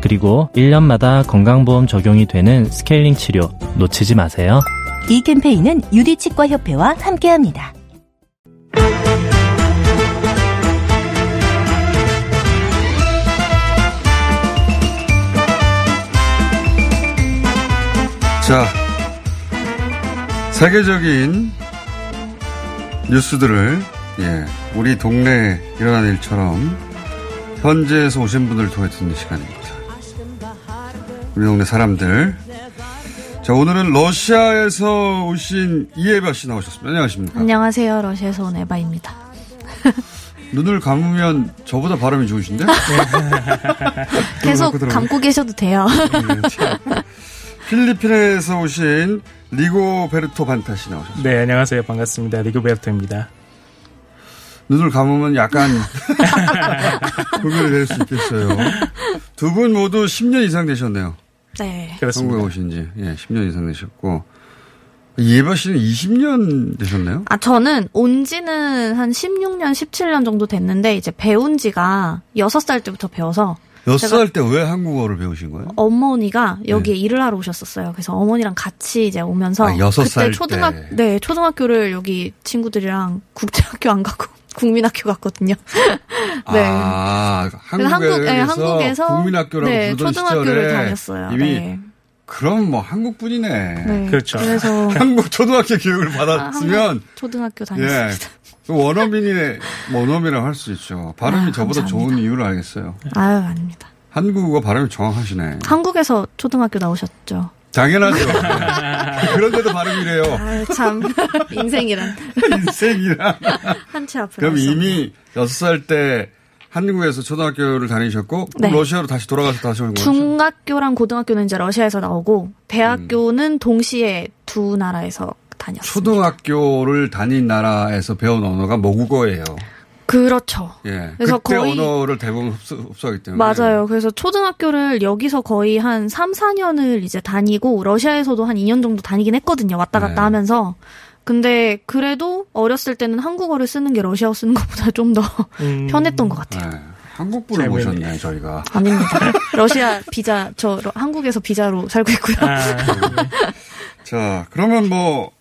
그리고 1년마다 건강보험 적용이 되는 스케일링 치료 놓치지 마세요. 이 캠페인은 유디치과협회와 함께합니다. 자, 세계적인 뉴스들을 예, 우리 동네에 일어나는 일처럼 현지에서 오신 분들을 통해 듣는 시간입니다. 우리 동네 사람들. 자, 오늘은 러시아에서 오신 이에바 씨 나오셨습니다. 안녕하십니까? 안녕하세요. 러시아에서 온 에바입니다. 눈을 감으면 저보다 발음이 좋으신데? 계속 감고 계셔도 돼요. 네, 필리핀에서 오신 리고베르토 반타 씨 나오셨습니다. 네, 안녕하세요. 반갑습니다. 리고베르토입니다. 눈을 감으면 약간 구별이 될 수 있겠어요. 두 분 모두 10년 이상 되셨네요. 네. 그렇습니다. 한국에 오신 지 예, 10년 이상 되셨고 예바 씨는 20년 되셨나요? 아, 저는 온 지는 한 16년, 17년 정도 됐는데 이제 배운 지가 6살 때부터 배워서 6살 때 왜 한국어를 배우신 거예요? 어머니가 여기에 네. 일을 하러 오셨었어요. 그래서 어머니랑 같이 이제 오면서 아, 6살 그때 초등학 때. 네, 초등학교를 여기 친구들이랑 국제학교 안 가고 국민학교 갔거든요. 네. 아, 한국에 한국, 네, 한국에서 국민학교라고 네, 부르던 초등학교를 다녔어요. 이미 네. 그럼 뭐 한국분이네. 네. 그렇죠. 그래서 한국 초등학교 교육을 받았으면 아, 초등학교 다녔습니다. 예. 원어민이네 원어민이라고 할 수 있죠. 발음이 아, 저보다. 좋은 이유를 알겠어요. 아유 아닙니다. 한국어 발음이 정확하시네. 한국에서 초등학교 나오셨죠? 당연하죠. 네. 그런데도 발음이 래요. 아유 참 인생이란 인생이란. 한치 앞을 그럼 이미 여섯 살때 한국에서 초등학교를 다니셨고 네. 러시아로 다시 돌아가서 다시 온 거죠? 중학교랑 고등학교는 이제 러시아에서 나오고 대학교는 동시에 두 나라에서 다녔어요. 초등학교를 다닌 나라에서 배운 언어가 모국어예요. 그렇죠. 예. 그래서 그때 거의- 언어를 대부분 흡수, 흡수 하기 때문에. 맞아요. 그래서 초등학교를 여기서 거의 한 3, 4년을 이제 다니고 러시아에서도 한 2년 정도 다니긴 했거든요. 왔다 갔다 네. 하면서. 근데 그래도 어렸을 때는 한국어를 쓰는 게 러시아어 쓰는 것보다 좀더 편했던 것 같아요. 네. 한국분을 모셨네, 저희가. 아닙니다. 러시아 비자 저 러- 한국에서 비자로 살고 있고요. 자, 그러면 뭐,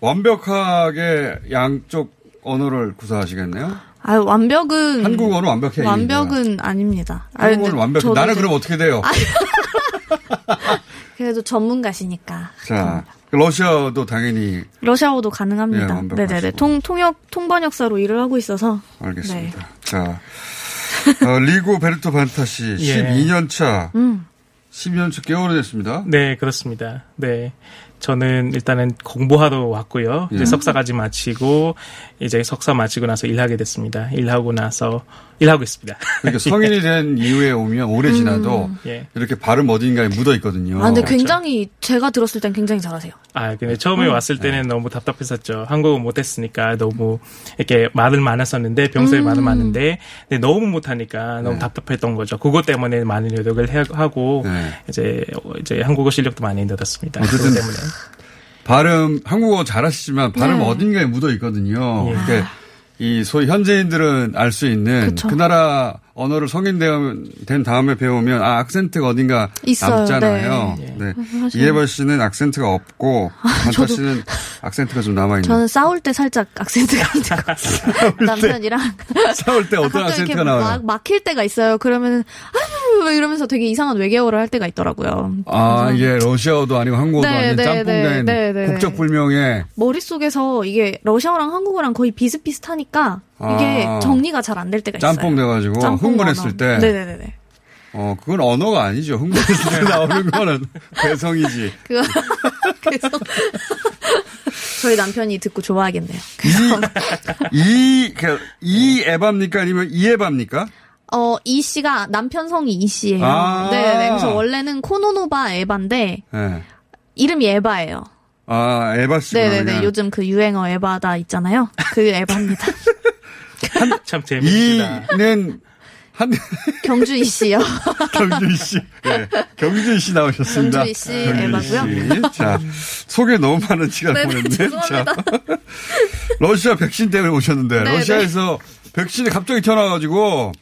완벽하게 양쪽 언어를 구사하시겠네요? 아 완벽은 한국어는 완벽해요. 완벽은 아닙니다. 아, 한국어는 완벽해. 저도 나는 이제- 그럼 어떻게 돼요? 그래도 전문가시니까 자, 러시아도 당연히 러시아어도 예, 가능합니다. 완벽하시고. 네네네. 통 통역 통번역사로 일을 하고 있어서 알겠습니다. 네. 자, 어, 리고 베르토 반타시 예. 12년 차, 음. 12년 차 개월이 됐습니다. 네, 그렇습니다. 네. 저는 일단은 공부하러 왔고요. 이제 예. 석사까지 마치고 이제 석사 마치고 나서 일하게 됐습니다. 일하고 나서 일하고 있습니다. 그러니까 성인이 된 이후에 오면 오래 지나도 예. 이렇게 발음 어딘가에 묻어 있거든요. 아 근데 굉장히 제가 들었을 땐 굉장히 잘하세요. 아, 근데 처음에 음. 왔을 때는 너무 답답했었죠. 한국어 못했으니까 너무 이렇게 말을 많았었는데 평소에 음. 말을 많은데 근데 너무 못하니까 너무 네. 답답했던 거죠. 그것 때문에 많은 노력을 해- 하고 네. 이제 이제 한국어 실력도 많이 늘었습니다. 어쨌든 그것 때문에 발음 한국어 잘하시지만 발음 네. 어딘가에 묻어 있거든요. 예. 이렇게 이 소위 현지인들은 알 수 있는 그쵸. 그 나라 언어를 성인 되면- 된 다음에 배우면 아 악센트가 어딘가 있어요. 남잖아요. 네. 네. 사실- 이해바 씨는 악센트가 없고 반타 저도- 씨는 악센트가 좀 남아 있는. 저는 싸울 때 살짝 악센트가 남편이랑 싸울 때 어떤 이렇게 악센트가 나와요? 막, 막힐 때가 있어요. 그러면은 아유 막 이러면서 되게 이상한 외계어를 할 때가 있더라고요. 아, 이게 러시아어도 아니고 한국어도 네, 아닌 네, 짬뽕된 네, 네, 네. 국적 불명의 머릿 속에서 이게 러시아어랑 한국어랑 거의 비슷비슷하니까 이게 아. 정리가 잘 안 될 때가 있어요. 짬뽕 돼가지고 짬뽕 흥분했을. 때. 네네네. 어, 그건 언어가 아니죠. 흥분했을 때 나오는 거는 괴성이지. 그거 그래서 저희 남편이 듣고 좋아하겠네요. 이, 그, 이 에바입니까? 아니면 이 에바입니까? 어, 이 씨가 남편 성이 이 씨예요. 아. 네네. 그래서 원래는 코노노바 에바인데 네. 이름이 에바예요. 아, 에바 씨가. 네네네. 요즘 그 유행어 에바다 있잖아요. 그 에바입니다. 참 재밌다. 이는 한 경주이 씨요. 경주이 씨. 네. 경주이 씨 나오셨습니다. 경주이 씨 에바고요. 씨. 자, 소개 너무 많은 시간 네네, 보냈네. 죄송합니다. 자, 러시아 백신 때문에 오셨는데 네네. 러시아에서 백신이 갑자기 튀어나와 가지고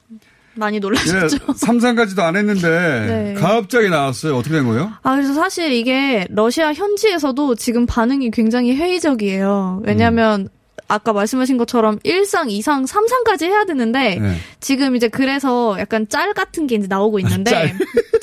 많이 예, 놀라셨죠? 삼상까지도 안 했는데 네. 갑자기 나왔어요. 어떻게 된 거예요? 아, 그래서 사실 이게 러시아 현지에서도 지금 반응이 굉장히 회의적이에요. 왜냐면 아까 말씀하신 것처럼 1상, 2상, 3상까지 해야 되는데 네. 지금 이제 그래서 약간 짤 같은 게 이제 나오고 있는데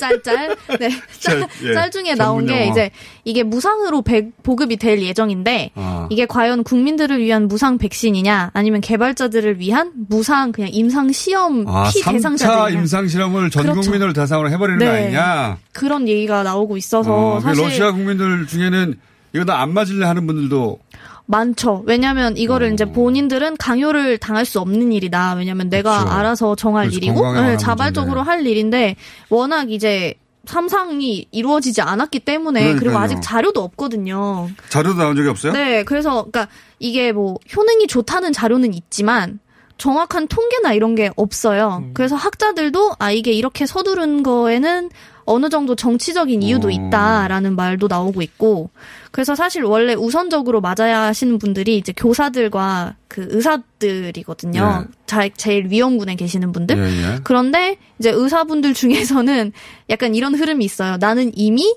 짤, 짤. 네. 짤, 짤, 예. 짤 중에 나온 게. 이제 이게 무상으로 배- 보급이 될 예정인데 아. 이게 과연 국민들을 위한 무상 백신이냐 아니면 개발자들을 위한 무상 그냥 임상 시험 아, 피 3차 대상자들이냐 임상 실험을 전 그렇죠. 국민을 대상으로 해 버리는 거 네. 아니냐? 그런 얘기가 나오고 있어서 어, 그 사실 러시아 국민들 중에는 이거 나 안 맞을래 하는 분들도 많죠. 왜냐하면 어. 이거를 이제 본인들은 강요를 당할 수 없는 일이다. 왜냐하면 내가 그렇죠. 알아서 정할 그렇죠. 일이고 네, 자발적으로 할 일인데 워낙 이제 삼상이 이루어지지 않았기 때문에 그리고 그러니까요. 아직 자료도 없거든요. 자료도 나온 적이 없어요? 네, 그래서 그러니까 이게 뭐 효능이 좋다는 자료는 있지만 정확한 통계나 이런 게 없어요. 음. 그래서 학자들도 아 이게 이렇게 서두른 거에는 어느 정도 정치적인 이유도 어. 있다라는 말도 나오고 있고 그래서 사실 원래 우선적으로 맞아야 하시는 분들이 이제 교사들과 그 의사들이거든요. 네. 자, 제일 위험군에 계시는 분들. 예, 예. 그런데 이제 의사분들 중에서는 약간 이런 흐름이 있어요. 나는 이미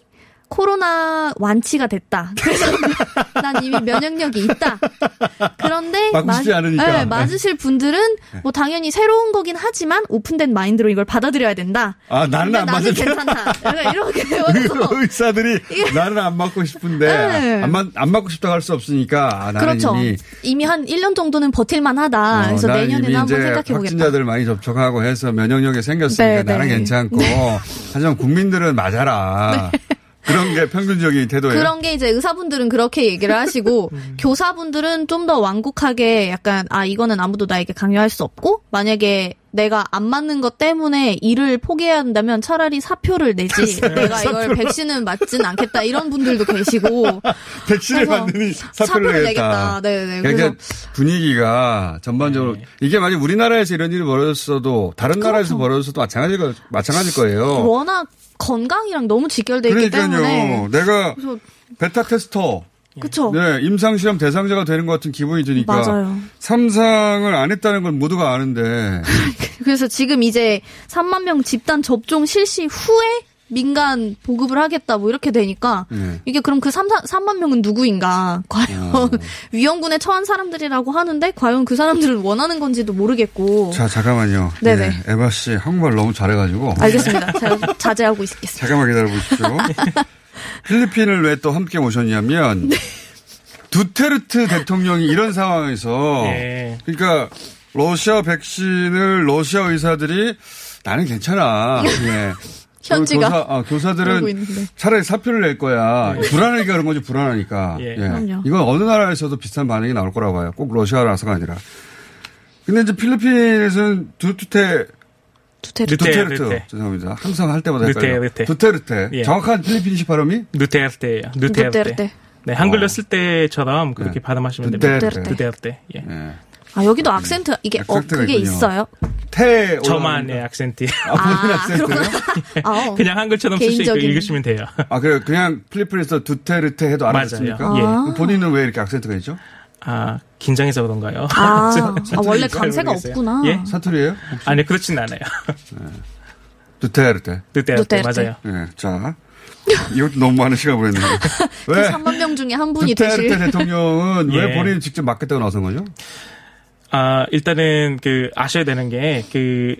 코로나 완치가 됐다. 그래서 난 이미 면역력이 있다. 그런데 싶지 않으니까. 네, 맞으실 분들은 뭐 당연히 새로운 거긴 하지만 오픈된 마인드로 이걸 받아들여야 된다. 아 나는 안 맞을 괜찮다. 이렇게 의사들이 나는 안 맞고 싶은데 네. 안, 맞, 안 맞고 싶다고 할 수 없으니까 아, 나는 그렇죠. 이미 이미 한 1년 정도는 버틸만하다. 어, 그래서 내년에는 한번 생각해 보겠다. 확진자들 많이 접촉하고 해서 면역력이 생겼으니까 네, 나는 네. 괜찮고 하지만 국민들은 맞아라. 네. 그런 게 평균적인 태도예요. 그런 게 이제 의사분들은 그렇게 얘기를 하시고 음. 교사분들은 좀 더 완곡하게 약간 아 이거는 아무도 나에게 강요할 수 없고 만약에 내가 안 맞는 것 때문에 일을 포기해야 한다면 차라리 사표를 내지 내가 이걸 백신은 맞진 않겠다 이런 분들도 계시고 백신을 맞느니 사표를, 사표를 내겠다. 네네. 그러니까 분위기가 전반적으로 네. 이게 만약 우리나라에서 이런 일이 벌어졌어도 다른 그렇죠. 나라에서 벌어졌어도 마찬가지일, 마찬가지일 거예요. 워낙 건강이랑 너무 직결돼 있기 그러니까요. 때문에 내가 베타 테스터 그쵸. 네, 임상시험 대상자가 되는 것 같은 기분이 드니까. 맞아요. 삼상을 안 했다는 걸 모두가 아는데. 그래서 지금 이제 3만 명 집단 접종 실시 후에 민간 보급을 하겠다 뭐 이렇게 되니까 네. 이게 그럼 그 3, 3만 명은 누구인가 과연 어. 위험군에 처한 사람들이라고 하는데 과연 그 사람들은 원하는 건지도 모르겠고 자 잠깐만요 네네 네, 에바 씨 한국말 너무 잘해가지고 알겠습니다 제가 자제하고 있겠습니다 잠깐만 기다려 보십시오 필리핀을 왜 또 함께 모셨냐면 네. 두테르트 대통령이 이런 상황에서 네. 그러니까 러시아 백신을 러시아 의사들이 나는 괜찮아. 예. 현지가 교사, 아, 교사들은 차라리 사표를 낼 거야. 네. 불안하니까 그런 거지 불안하니까. 예. 예. 이건 어느 나라에서도 비슷한 반응이 나올 거라고 봐요. 꼭 러시아라서가 아니라. 근데 이제 필리핀에서는 두투테 두테르테. 두테르트. 두테르테. 죄송합니다. 항상 할 때마다 헷갈려요. 두테르테. 두테르테. 예. 정확한 필리핀식 발음이? 두테르테예요. 두테르테. 두테르테. 네, 한글로 어. 쓸 때처럼 그렇게 네. 발음하시면 됩니다. 두테르테. 두테르테. 예. 네. 아, 여기도 악센트, 이게, 어, 그게 있군요. 있어요? 태, 저만의 악센트. 아, 본인 아, 악센트요? 아, 그냥 한글처럼 쓰시고 읽으시면 돼요. 아, 그래 그냥 필리핀에서 두테르테 해도 알아듣습니까? 예. 본인은 왜 이렇게 악센트가 있죠? 아, 긴장해서 그런가요? 아, 아 원래 감세가 없구나. 예? 사투리예요? 아니, 그렇진 않아요. 네. 두테르테. 두테르테, 맞아요. 네, 자. 이것도 너무 많은 시간 보냈네요. 왜? 그 3만 명 중에 한 분이 되실. 두테르테 대통령은 예. 왜 본인이 직접 맡겠다고 나선 거죠? 아, 일단은 그 아셔야 되는 게 그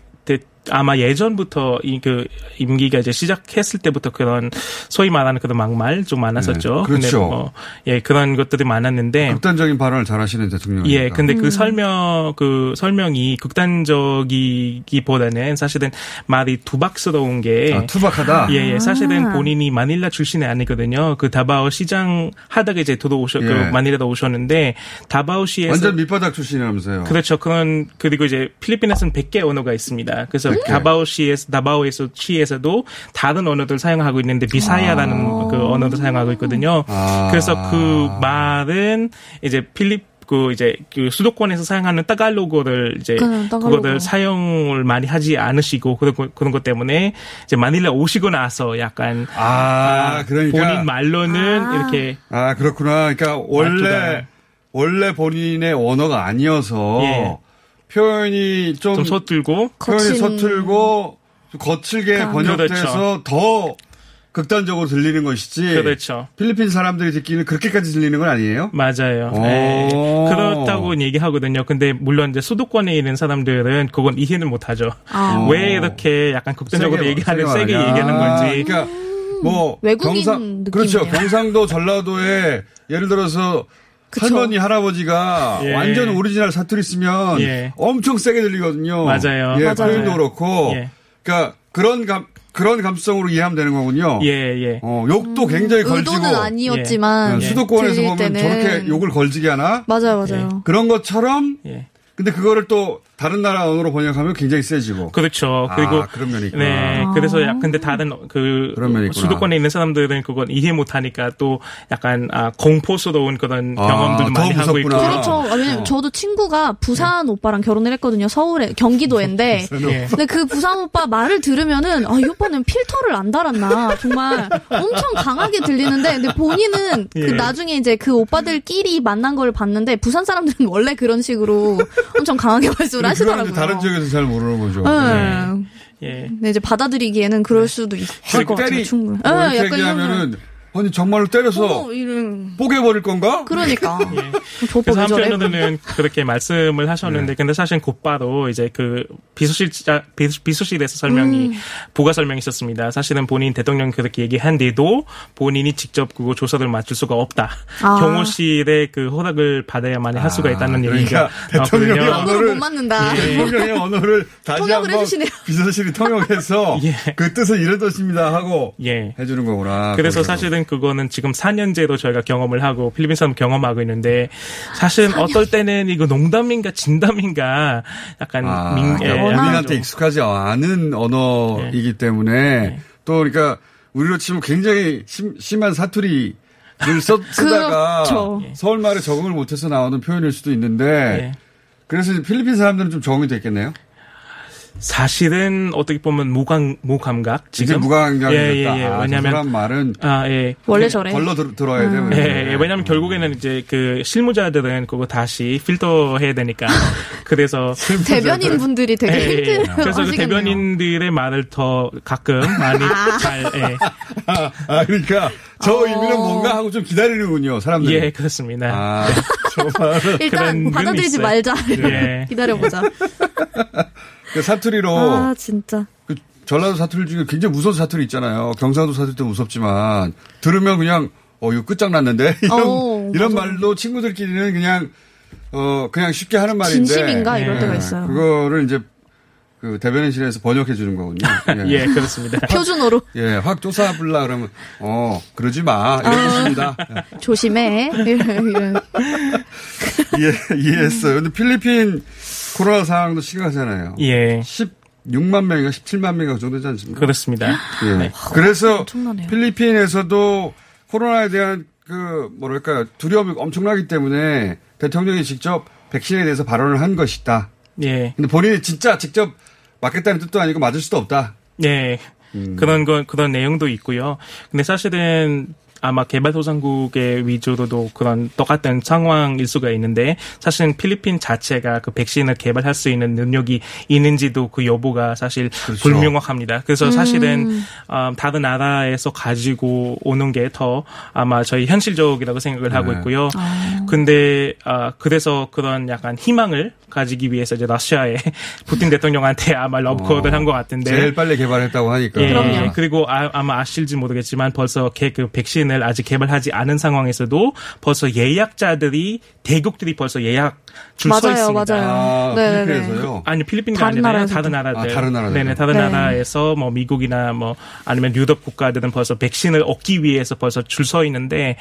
아마 예전부터 이 그 임기가 이제 시작했을 때부터 그런 소위 말하는 그런 막말 좀 많았었죠. 네, 그렇죠. 뭐, 예, 그런 것들이 많았는데 극단적인 발언을 잘하시는 대통령. 예, 근데 그 음. 그 설명 그 설명이 극단적이기보다는 사실은 말이 투박스러운 게 아, 투박하다. 예, 예, 사실은 본인이 마닐라 출신이 아니거든요. 그 다바오 시장 하다가 이제 들어오셨 그 예. 그 마닐라도 오셨는데 다바오시에서 완전 밑바닥 출신이라면서요. 그렇죠. 그런 그리고 이제 필리핀에서는 100개 언어가 있습니다. 그래서 다바오 시에서 다바오에서 시에서도 다른 언어들 사용하고 있는데 비사야라는 아. 그 언어도 사용하고 있거든요. 아. 그래서 그 말은 이제 필립 그 이제 그 수도권에서 사용하는 따갈로그를 이제 그거를 사용을 많이 하지 않으시고 그런 그런 것 때문에 이제 마닐라 오시고 나서 약간 아, 아 그러니까 본인 말로는 아. 이렇게 아 그렇구나. 그러니까 원래 원래 본인의 언어가 아니어서 예. 표현이 좀, 좀 서툴고 표현이 서툴고 거칠게 번역돼서 그렇죠. 더 극단적으로 들리는 것이지. 그렇죠. 필리핀 사람들이 듣기는 그렇게까지 들리는 건 아니에요? 맞아요. 네. 그렇다고 얘기하거든요. 근데 물론 이제 수도권에 있는 사람들은 그건 이해는 못하죠. 아. 왜 이렇게 약간 극단적으로 세게, 얘기하는 세게, 세게 얘기하는 건지. 그러니까 뭐 외국인 경상, 그렇죠. 경상도 전라도에 예를 들어서 그쵸. 할머니 할아버지가 예. 완전 오리지널 사투리 쓰면 예. 엄청 세게 들리거든요. 맞아요. 예, 맞아요. 표현도 그렇고. 예. 그러니까 그런 감 그런 감성으로 이해하면 되는 거군요. 예, 예. 어, 욕도 음, 굉장히 걸지고. 의도는 아니었지만. 예. 수도권에서 보면 때는... 저렇게 욕을 걸지게 하나? 맞아요, 맞아요. 예. 그런 것처럼. 예. 근데 그거를 또 다른 나라 언어로 번역하면 굉장히 세지고. 그렇죠. 아, 그리고 그런 면이 있구나. 네. 그래서 약 근데 다른 그 수도권에 있는 사람들은 그건 이해 못 하니까 또 약간 아, 공포스러운 그런 아, 경험들을 많이 무섭구나. 하고 있고. 그렇죠. 왜냐면 어. 저도 친구가 부산 네. 오빠랑 결혼을 했거든요. 서울에 경기도인데. 네. 근데 그 부산 오빠 말을 들으면은 아, 이 오빠는 필터를 안 달았나. 정말 엄청 강하게 들리는데 근데 본인은 그 예. 그 나중에 이제 그 오빠들끼리 만난 걸 봤는데 부산 사람들은 원래 그런 식으로 엄청 강하게 말씀을 하시더라고요. 다른 지역에서 잘 모르는 거죠. 네. 네. 예. 네, 이제 받아들이기에는 그럴 수도 있을 것 같아요. 충분히. 뭐 네, 약간 얘기하면은 아니 정말로 때려서 어, 이런... 뽀개버릴 건가? 그러니까. 예. 그래서 한편으로는 그렇게 말씀을 하셨는데, 네. 근데 사실 곧바로 이제 그 비서실 비서실에서 설명이 음. 부가 설명이 있었습니다. 사실은 본인 대통령 그렇게 얘기한데도 본인이 직접 그거 조사를 맡을 수가 없다. 아. 경호실의 그 허락을 받아야만 할 수가 있다는 아, 얘기가 그러니까 대통령의 언어를 못 맞는다. 예. 대통령의 언어를 다시 한번 비서실이 통역해서 예. 그 뜻은 이런 뜻입니다 하고 예. 해주는 거구나. 그래서 사실은 그거는 지금 4년째로 저희가 경험을 하고 필리핀 사람 경험하고 있는데 사실은 4년. 어떨 때는 이거 농담인가 진담인가 약간 아, 민, 예, 본인한테 익숙하지 않은 언어이기 때문에 네. 또 그러니까 우리로 치면 굉장히 심, 심한 사투리 를 써, 쓰다가 그렇죠. 서울 말에 적응을 못해서 나오는 표현일 수도 있는데 네. 그래서 필리핀 사람들은 좀 적응이 됐겠네요. 사실은 어떻게 보면 무감 무감각 지금 무감각이 예, 예, 예. 아, 왜냐면 말은 아 예. 원래 저래 걸러 들, 들어야 돼요. 음. 예, 예, 왜냐면 결국에는 이제 그 실무자들은 그거 다시 필터 해야 되니까 그래서 대변인 분들이 되게 예, 예. 힘들어. 그래서 그 대변인들의 말을 더 가끔 많이 아. 잘 예. 아, 아, 그러니까 저 어. 의미는 뭔가 하고 좀 기다리는군요, 사람들이. 예, 그렇습니다. 아, 네. 일단 받아들이지 말자. 예. 기다려보자. 그 사투리로. 아, 진짜. 그 전라도 사투리 중에 굉장히 무서운 사투리 있잖아요. 경상도 사투리도 무섭지만 들으면 그냥 어 이거 끝장났는데 이런 어, 이런 말로 친구들끼리는 그냥 어 그냥 쉽게 하는 말인데 진심인가 이럴 네. 때가 있어요. 그거를 이제 그 대변인실에서 번역해 주는 거군요. 예, 예 그렇습니다. 표준어로. 예, 확 쫓아불라 그러면 어 그러지 마 이러겠습니다. 아, 조심해. 이런. 예, 이해했어요. 근데 필리핀 코로나 상황도 심각하잖아요. 예. 16만 명인가 17만 명인가 그 정도 되지 않습니까? 그렇습니다. 예. 네. 그래서 엄청나네요. 필리핀에서도 코로나에 대한 그 뭐랄까 두려움이 엄청나기 때문에 대통령이 직접 백신에 대해서 발언을 한 것이다. 예. 근데 본인이 진짜 직접 맞겠다는 뜻도 아니고 맞을 수도 없다. 예. 음. 그런 건 그런 내용도 있고요. 근데 사실은 아마 개발도상국의 위주로도 그런 똑같은 상황일 수가 있는데 사실은 필리핀 자체가 그 백신을 개발할 수 있는 능력이 있는지도 그 여부가 사실 그렇죠. 불명확합니다. 그래서 음. 사실은 음, 다른 나라에서 가지고 오는 게 더 아마 저희 현실적이라고 생각을 네. 하고 있고요. 아. 근데 아, 그래서 그런 약간 희망을 가지기 위해서 이제 러시아에 푸틴 대통령한테 아마 러브콜을 어. 한것 같은데 제일 빨리 개발했다고 하니까. 예, 그럼요. 그리고 아, 마 아실지 모르겠지만 벌써 그 백신 을 아직 개발하지 않은 상황에서도 벌써 예약자들이 대국들이 벌써 예약 줄 서 있습니다. 맞아요. 아, 네, 필리핀에서요? 아니 필리핀이 아니라 다른 나라들. 아, 다른 나라들. 네네 다른 네. 나라에서 뭐 미국이나 뭐 아니면 유럽 국가들은 벌써 백신을 얻기 위해서 벌써 줄 서 있는데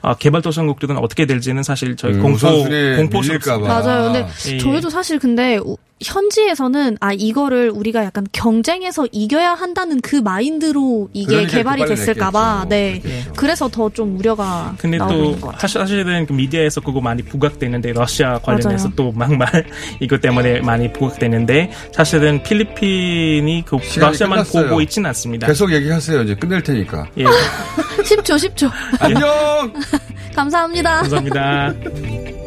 어, 개발도상국들은 어떻게 될지는 사실 저희 음, 공포 공포스럽습니다. 맞아요. 근데 예. 저희도 사실 근데 현지에서는 아 이거를 우리가 약간 경쟁에서 이겨야 한다는 그 마인드로 이게 그러니까 개발이 됐을까봐 네 네. 그래서 더 좀 우려가 근데 또 사실은 그 미디어에서 그거 많이 부각되는데 러시아 관련해서 맞아요. 또 막말 이것 때문에 많이 부각되는데 사실은 필리핀이 그 러시아만 끝났어요. 보고 있지는 않습니다. 계속 얘기하세요 이제 끝낼 테니까. 예. 10초 10초. 안녕. 감사합니다. 감사합니다.